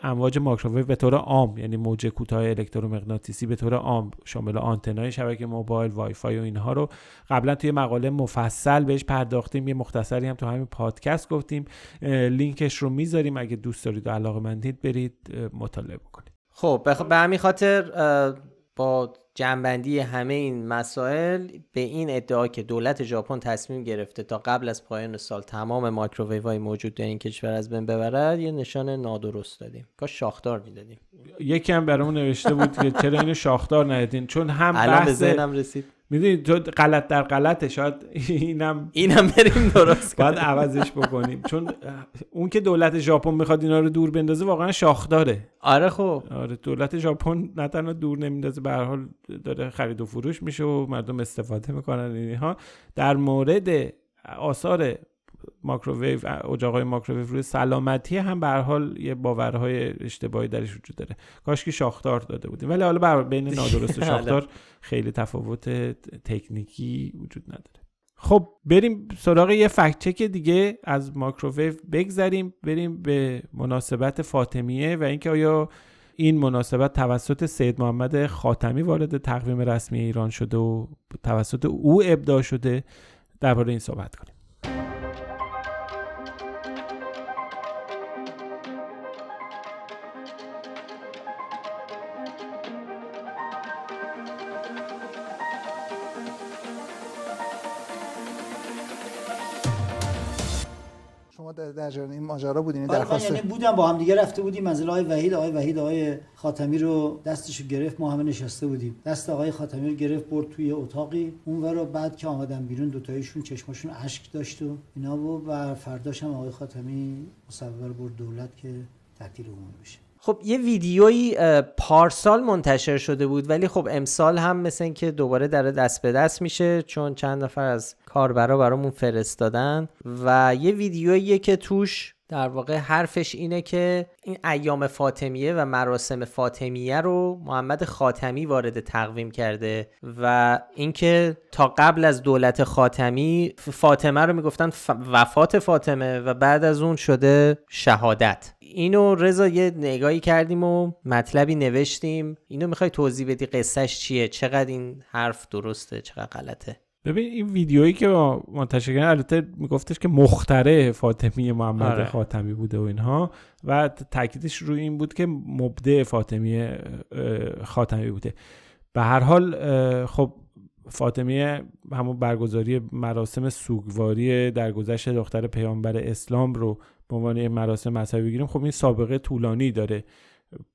امواج مایکروویو به طور عام یعنی موج کوتاه الکترومغناطیسی به طور عام شامل آنتنای شبکه موبایل وای فای و اینها رو قبلا توی مقاله مفصل بهش پرداختیم یه مختصری هم تو همین پادکست گفتیم. لینکش رو می‌ذاریم اگه دوست دارید و علاقه مندید برید مطالعه بکنید. خب به همین خاطر با جمع‌بندی همه این مسائل به این ادعا که دولت ژاپن تصمیم گرفته تا قبل از پایان سال تمام مایکروویو های موجود در این کشور از بین ببرد یه نشان نادرست دادیم. کاش شاخدار می‌دادیم. یکی هم برامون نوشته بود که چرا اینو شاخدار ندادین؟ چون هم بحث رسید. می‌دونی تو غلط در غلطه شاید اینم اینم بریم درست باید عوضش بکنیم. چون اون که دولت ژاپن می‌خواد اینا رو دور بندازه واقعا شاخداره آره خب. آره دولت ژاپن نه تنها دور نمیندازه به هر حال داره خرید و فروش میشه و مردم استفاده می‌کنن اینها. در مورد آثار ماکروویو اجاقای ماکروویو روی سلامتی هم به حال یه باورهای اشتباهی درش وجود داره. کاش که شاخدار داده بودیم. ولی حالا بر بین [LAUGHS] نادرست و شاخدار خیلی تفاوت تکنیکی وجود نداره. خب بریم سراغ یه فکت چک دیگه از ماکروویو بگذریم. بریم به مناسبت فاطمیه و اینکه آیا این مناسبت توسط سید محمد خاتمی وارد تقویم رسمی ایران شده و توسط او ابداع شده. درباره این صحبت کنیم. ماجرا بودین این درخواست یعنی بودم با هم دیگه رفته بودیم منزل آقای وحید آقای وحید آقای خاتمی رو دستشو گرفت ما همه نشسته بودیم. دست آقای خاتمی رو گرفت برد توی اتاقی. اون رو بعد که آمدن بیرون دو تایشون چشماشون اشک داشت و اینا و فرداش هم آقای خاتمی مصور برد دولت که تعطیل عمومی بشه. خب یه ویدیویی پارسال منتشر شده بود ولی خب امسال هم مثل اینکه دوباره داره دست به دست میشه چون چند نفر از کاربرا برامون فرستادن. و یه ویدیویی که توش در واقع حرفش اینه که این ایام فاطمیه و مراسم فاطمیه رو محمد خاتمی وارد تقویم کرده و اینکه تا قبل از دولت خاتمی فاطمه رو می‌گفتن وفات فاطمه و بعد از اون شده شهادت. اینو رضا یه نگاهی کردیم و مطلبی نوشتیم. اینو می‌خوای توضیح بدی قصهش چیه؟ چقدر این حرف درسته؟ چقدر غلطه؟ ببین این ویدیویی که منتشر کردن البته میگفتش که مختره فاطمی محمد آره. خاتمی بوده و اینها و تاکیدش روی این بود که مبدع فاطمی خاتمی بوده به هر حال خب فاطمیه همون برگزاری مراسم سوگواری درگذشت دختر پیامبر اسلام رو به عنوان مراسم مذهبی بگیریم خب این سابقه طولانی داره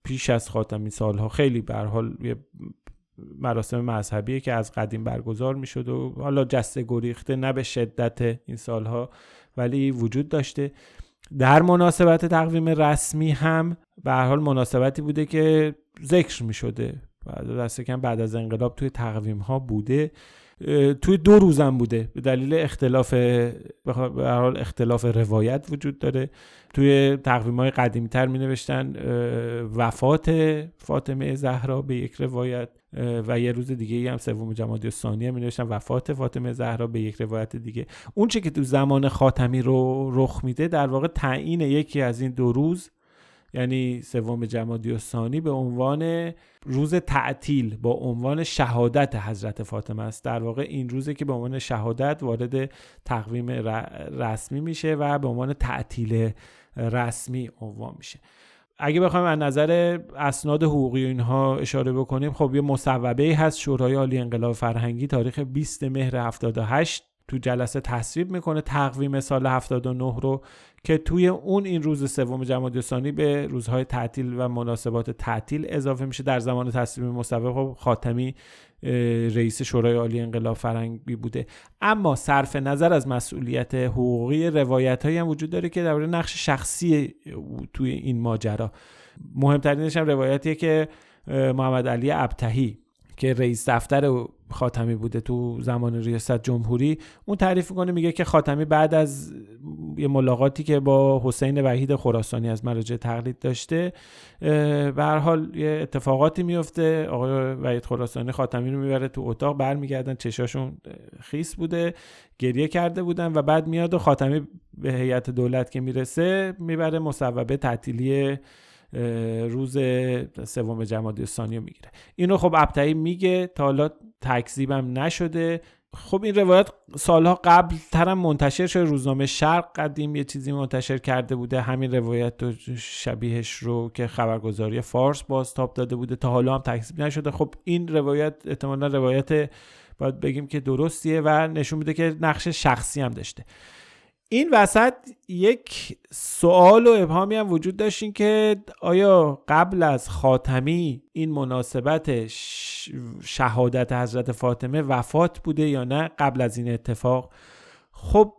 پیش از خاتمی سالها خیلی به حال یه مراسم مذهبیه که از قدیم برگزار می‌شد و حالا جسته گریخته نه به شدت این سالها ولی وجود داشته. در مناسبت تقویم رسمی هم به حال مناسبتی بوده که ذکر می شده دست کم بعد از انقلاب توی تقویم ها بوده. توی دو روزم بوده. به دلیل اختلاف به حال اختلاف روایت وجود داره. توی تقویم های قدیمی تر می نوشتن وفات فاطمه زهرا به یک روایت. و یه روز دیگه هم سوم جمادی ثانیه می نوشتن وفات فاطمه زهرا به یک روایت دیگه. اون چه که تو زمان خاتمی رو رخ میده در واقع تعیین یکی از این دو روز یعنی سوم جمادی ثانی به عنوان روز تعطیل با عنوان شهادت حضرت فاطمه است. در واقع این روزه که به عنوان شهادت وارد تقویم رسمی میشه و به عنوان تعطیل رسمی عنوان میشه. اگه بخوایم از نظر اسناد حقوقی اینها اشاره بکنیم خب یه مصوبه هست. شورای عالی انقلاب فرهنگی تاریخ 20 مهر 78 تو جلسه تصویب می‌کنه تقویم سال 79 رو که توی اون این روز سوم جمادی ثانی به روزهای تعطیل و مناسبات تعطیل اضافه میشه. در زمان تصویب مصوبه خب خاتمی رئیس شورای عالی انقلاب فرنگی بوده. اما صرف نظر از مسئولیت حقوقی روایت هم وجود داره که درباره نقش شخصی توی این ماجرا. مهمترینش هم روایتیه که محمد علی ابتهی که رئیس دفتر خاتمی بوده تو زمان ریاست جمهوری اون تعریف می‌کنه میگه که خاتمی بعد از یه ملاقاتی که با حسین وحید خراسانی از مراجع تقلید داشته به هر حال یه اتفاقاتی میفته آقای وحید خراسانی خاتمی رو می‌بره تو اتاق برمیگردن چشاشون خیس بوده گریه کرده بودن و بعد میاد و خاتمی به هیئت دولت که می‌رسه می‌بره مصوبه تعطیلی روز سوم جمادی ثانی می‌گیره. اینو خب ابتعی میگه تا حالا تکذیبم نشده. خب این روایت سالها قبل ترم منتشر شده. روزنامه شرق قدیم یه چیزی منتشر کرده بوده. همین روایت و شبیهش رو که خبرگزاری فارس بازتاب داده بوده. تا حالا هم تکذیب نشده. خب این روایت احتمالا روایت باید بگیم که درستیه و نشون میده که نقش شخصی هم داشته. این وسط یک سوال و ابهامی هم وجود داشت که آیا قبل از خاتمی این مناسبت شهادت حضرت فاطمه وفات بوده یا نه؟ قبل از این اتفاق. خب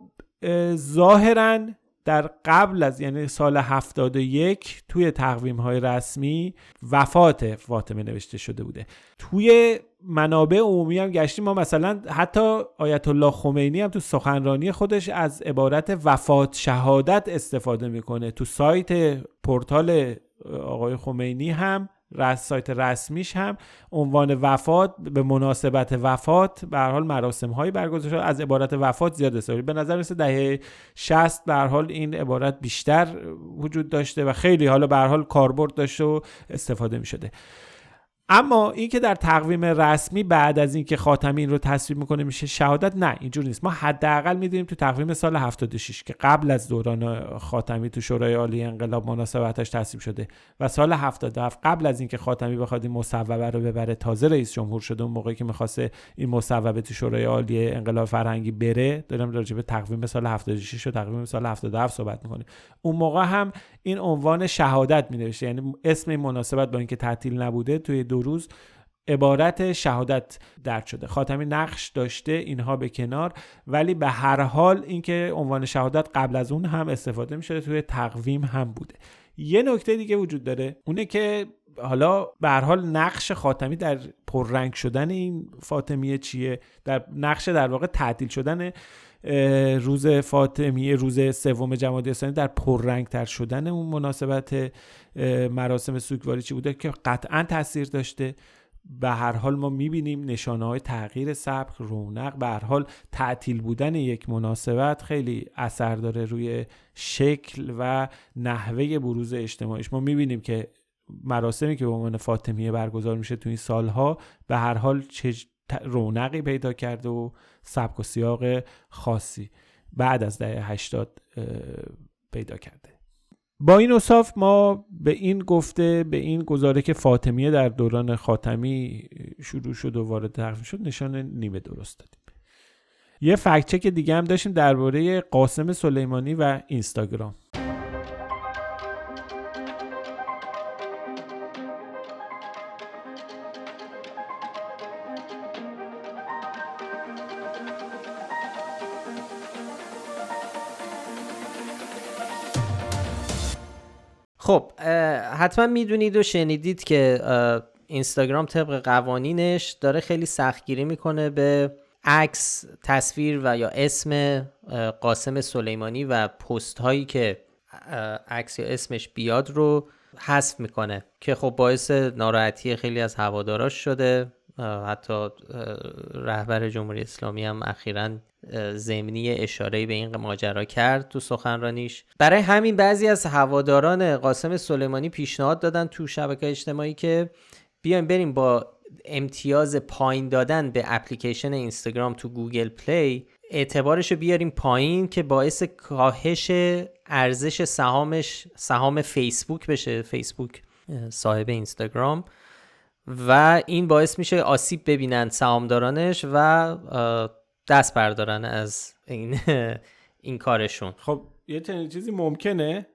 ظاهرا در قبل از یعنی سال 71 توی تقویم های رسمی وفات فاطمه نوشته شده بوده. توی منابع عمومی هم گشتیم. ما مثلا حتی آیت الله خمینی هم تو سخنرانی خودش از عبارت وفات شهادت استفاده می‌کنه. تو سایت پورتال آقای خمینی هم سایت رسمیش هم عنوان وفات به مناسبت وفات به هر حال مراسم هایی برگزار شده. از عبارت وفات زیاد استفاده به نظر مثل دهه 60 به هر حال این عبارت بیشتر وجود داشته و خیلی حالا به هر حال کاربرد داشته و استفاده می شده اما اینکه در تقویم رسمی بعد از اینکه خاتمی این رو تصویر می‌کنه میشه شهادت نه اینجور نیست. ما حداقل می‌دونیم تو تقویم سال 76 که قبل از دوران خاتمی تو شورای عالی انقلاب مناسبتش تصویب شده و سال 77 قبل از اینکه خاتمی بخواد این مصوبه رو ببره تازه رئیس جمهور شده. اون موقعی که می‌خواسته این مصوبه تو شورای عالی انقلاب فرهنگی بره دارم راجع به تقویم سال 76 و تقویم سال 77 صحبت می‌کنیم. اون موقع هم این عنوان شهادت می نوشته یعنی اسم این مناسبت با اینکه تعطیل نبوده توی دو روز عبارت شهادت درد شده. خاتمی نقش داشته اینها به کنار. ولی به هر حال اینکه عنوان شهادت قبل از اون هم استفاده می شده توی تقویم هم بوده. یه نکته دیگه وجود داره اونه که حالا به هر حال نقش خاتمی در پررنگ شدن این فاطمیه چیه؟ در نقش در واقع تعطیل شدن روز فاطمیه روز سوم جمادی اسلامی در پررنگتر شدن اون مناسبت مراسم سوگواری چی بوده که قطعا تاثیر داشته. به هر حال ما می‌بینیم نشانه های تغییر سبک رونق به هر حال تعطیل بودن یک مناسبت خیلی اثر داره روی شکل و نحوه بروز اجتماعیش. ما می‌بینیم که مراسمی که به عنوان فاطمیه برگزار میشه تو این سالها به هر حال رونقی پیدا کرده و سبک و سیاق خاصی بعد از دهه 80 پیدا کرده. با این اصاف ما به این گفته به این گزاره که فاطمیه در دوران خاتمی شروع شد و وارد تقویم شد نشان نیمه درست دادیم. یه فکچک دیگه هم داشتیم درباره قاسم سلیمانی و اینستاگرام. حتما می‌دونید و شنیدید که اینستاگرام طبق قوانینش داره خیلی سختگیری می‌کنه به عکس تصویر و یا اسم قاسم سلیمانی و پست هایی که عکس یا اسمش بیاد رو حذف می‌کنه که خب باعث ناراحتی خیلی از هواداراش شده. حتی رهبر جمهوری اسلامی هم اخیرا زمینی اشاره به این ماجرا کرد تو سخنرانیش. برای همین بعضی از هواداران قاسم سلیمانی پیشنهاد دادن تو شبکه اجتماعی که بیایم بریم با امتیاز پایین دادن به اپلیکیشن اینستاگرام تو Google Play اعتبارش رو بیاریم پایین که باعث کاهش ارزش سهامش سهام فیسبوک بشه فیسبوک صاحب اینستاگرام. و این باعث میشه آسیب ببینن سهامدارانش و دست بردارن از این [LAUGHS] این کارشون. خب یه چیزی ممکنه؟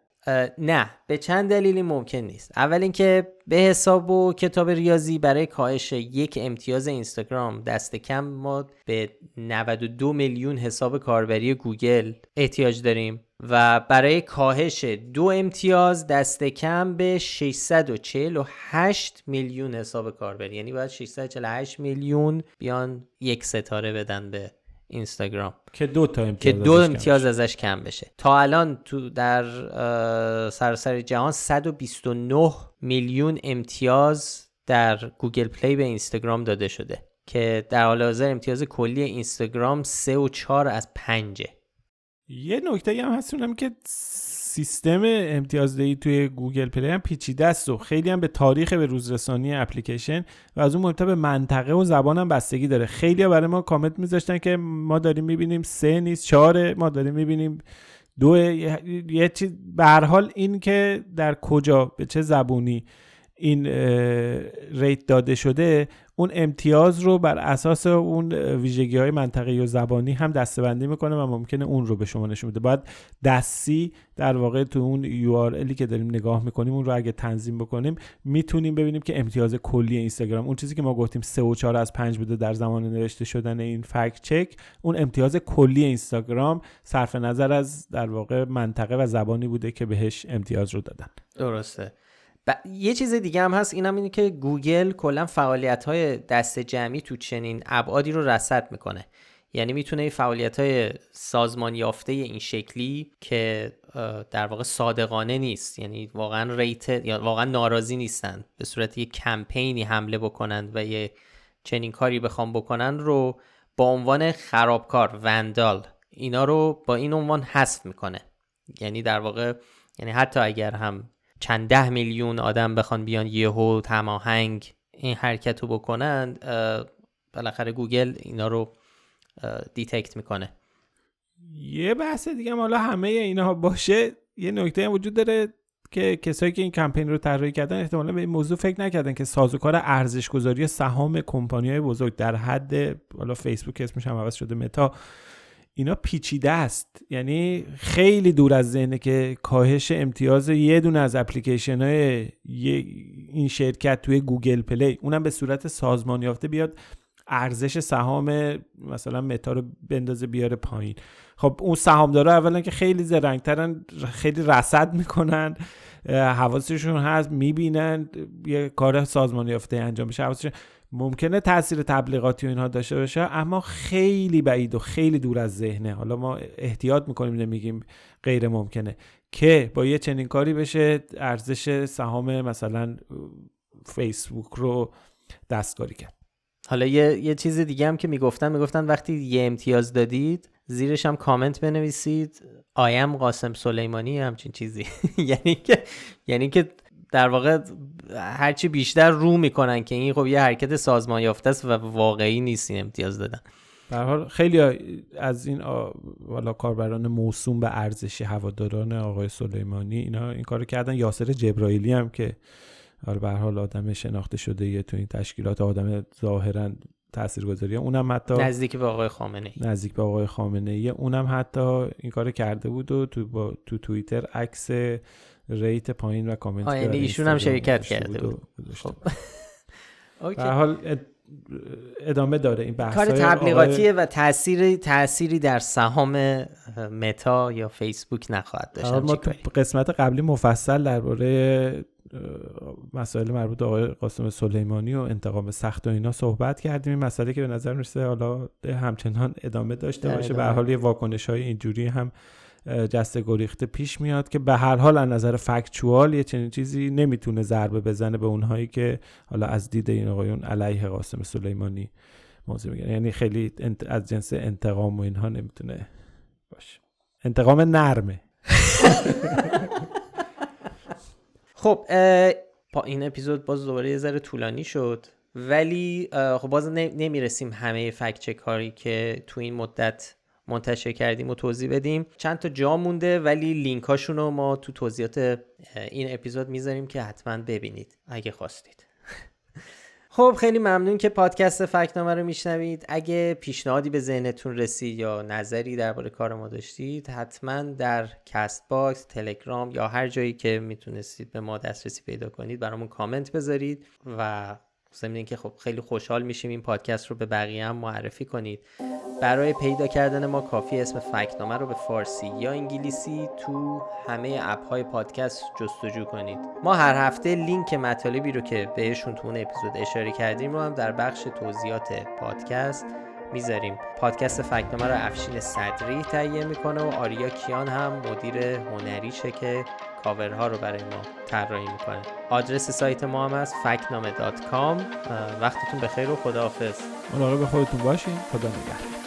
نه به چند دلیلی ممکن نیست. اول اینکه به حساب و کتاب ریاضی برای کاهش یک امتیاز اینستاگرام دست کم ما به 92 میلیون حساب کاربری گوگل احتیاج داریم. و برای کاهش دو امتیاز دست کم به 648 میلیون حساب کاربری. یعنی باید 648 میلیون بیان یک ستاره بدن به اینستاگرام. که دو تا امتیاز که دو امتیاز ازش کم بشه. تا الان تو در سراسر جهان 129 میلیون امتیاز در Google Play به اینستاگرام داده شده که در حال حاضر امتیاز کلی اینستاگرام 3 و 4 از 5 یه نکته هم هست که سیستم امتیازدهی توی Google Play هم پیچیده است و خیلی هم به تاریخ به روزرسانی اپلیکیشن و از اون مهمتر به منطقه و زبان هم بستگی داره. خیلی برای ما کامنت میذاشتن که ما داریم می‌بینیم سه نیست چهاره ما داریم می‌بینیم دو. یه چیز به این که در کجا به چه زبونی این ریت داده شده اون امتیاز رو بر اساس اون ویژگی های منطقی و زبانی هم دستبندی می‌کنه و ممکنه اون رو به شما نشون بده. باید دستی در واقع تو اون URLی که داریم نگاه می‌کنیم اون رو اگه تنظیم بکنیم می‌تونیم ببینیم که امتیاز کلی اینستاگرام اون چیزی که ما گفتیم 3 و 4 از 5 بوده در زمان نوشته شدن این فکت چک اون امتیاز کلی اینستاگرام صرف نظر از در واقع منطقه و زبانی بوده که بهش امتیاز رو دادن. درسته. یه چیز دیگه هم هست اینم اینه که گوگل کلا فعالیت های دست جمعی تو چنین ابعادی رو رصد می‌کنه. یعنی می‌تونه فعالیت های سازمان یافته این شکلی که در واقع صادقانه نیست یعنی واقعا rate یا واقعا ناراضی نیستن به صورت یه کمپینی حمله بکنند و یه چنین کاری بخوام بکنن رو با عنوان خرابکار vandal. اینا رو با این عنوان حذف می‌کنه. یعنی در واقع یعنی حتی اگر هم چند ده میلیون آدم بخوان بیان یهو هماهنگ این حرکت رو بکنند بالاخره گوگل اینا رو detect می‌کنه. یه بحث دیگه حالا همه اینا باشه. یه نکته هم وجود داره که کسایی که این کمپین رو طراحی کردن احتمالا به این موضوع فکر نکردن که سازوکار ارزش گذاری سهام کمپانی های بزرگ در حد حالا فیسبوک اسمش هم عوض شده متا اینا پیچیده است. یعنی خیلی دور از ذهنه که کاهش امتیاز یه دونه از اپلیکیشن های این شرکت توی Google Play. اونم به صورت سازمان یافته بیاد ارزش سهام مثلا متا رو بندازه بیاره پایین. خب اون سهامدارا اولا که خیلی زرنگترن خیلی رصد می‌کنن حواسشون هست می‌بینن یه کار سازمان یافته انجام بشه. حواسشون ممکنه تاثیر تبلیغاتی و اینها داشته باشه اما خیلی بعید و خیلی دور از ذهنه. حالا ما احتیاط می‌کنیم نمیگیم غیر ممکنه. که با یه چنین کاری بشه ارزش سهام مثلا فیسبوک رو دستکاری کرد. حالا یه, یه چیز دیگه هم که می‌گفتن می‌گفتن وقتی یه امتیاز دادید زیرش هم کامنت بنویسید. آیم قاسم سلیمانی همچین چیزی. [LAUGHS] یعنی که یعنی که در واقع هرچی بیشتر رو می‌کنن که این خب یه حرکت سازمان یافته است و واقعی نیست این امتیاز دادن. در حال خیلی از این والا کاربران موسوم به ارزش هواداران آقای سلیمانی اینا این کارو کردن. یاسر جبرائیلی هم که حالا به حال آدم شناخته شده یه تو این تشکیلات آدم ظاهرا تاثیرگذاری. اونم حتی نزدیک به آقای خامنه ای نزدیک به آقای خامنه ای اونم حتی این کار کرده بود و تو با تو توییتر عکس ریت پایین و کامنت یعنی ایشون هم شرکت کرده بود. خب. [LAUGHS] به حال ادامه داره این بحث کار تبلیغاتیه و تأثیری تأثیری در سهام متا یا فیسبوک نخواهد داشت. ما تو قسمت قبلی مفصل درباره مسائل مربوط آقای قاسم سلیمانی و انتقام سخت و اینا صحبت کردیم. این مسئله که به نظر می‌رسه حالا همچنان ادامه داشته باشه. به حال یه واکنش های اینجوری هم جست گریخته پیش میاد که به هر حال از نظر فکچوال یه چنین چیزی نمی‌تونه ضربه بزنه به اونهایی که حالا از دید این آقایون علیه قاسم سلیمانی موضوع میگن. یعنی خیلی از جنس انتقام و اینها نمی‌تونه باشه. انتقام نرمه. [LAUGHS] خب با این اپیزود باز دوباره یه ذره طولانی شد. ولی خب باز نمی‌رسیم همه کاری که تو این مدت منتشر کردیم و توضیح بدیم. چند تا جا مونده ولی لینک رو ما تو توضیحات این اپیزود می‌ذاریم که حتما ببینید اگه خواستید. [LAUGHS] خب خیلی ممنون که پادکست فکت‌نامه رو میشنوید. اگه پیشنهادی به ذهنتون رسید یا نظری درباره کار ما داشتید حتما در Castbox تلگرام یا هر جایی که می‌تونستید به ما دسترسی پیدا کنید برامون کامنت بذارید و ضمن که خب خیلی خوشحال میشیم این پادکست رو به بقیه هم معرفی کنید. برای پیدا کردن ما کافی اسم فکنامه رو به فارسی یا انگلیسی تو همه اپ های پادکست جستجو کنید. ما هر هفته لینک مطالبی رو که بهشون تو اون اپیزود اشاره کردیم رو هم در بخش توضیحات پادکست می‌ذاریم. پادکست فکنامه رو افشین صدری تهیه می‌کنه و آریا کیان هم مدیر هنریشه که کاورها رو برای ما طراحی می‌کنه. آدرس سایت ما هم از فکنامه وقتتون بخیر و خداحافظ. مراقب خودتون باشین. خدا نگهدار.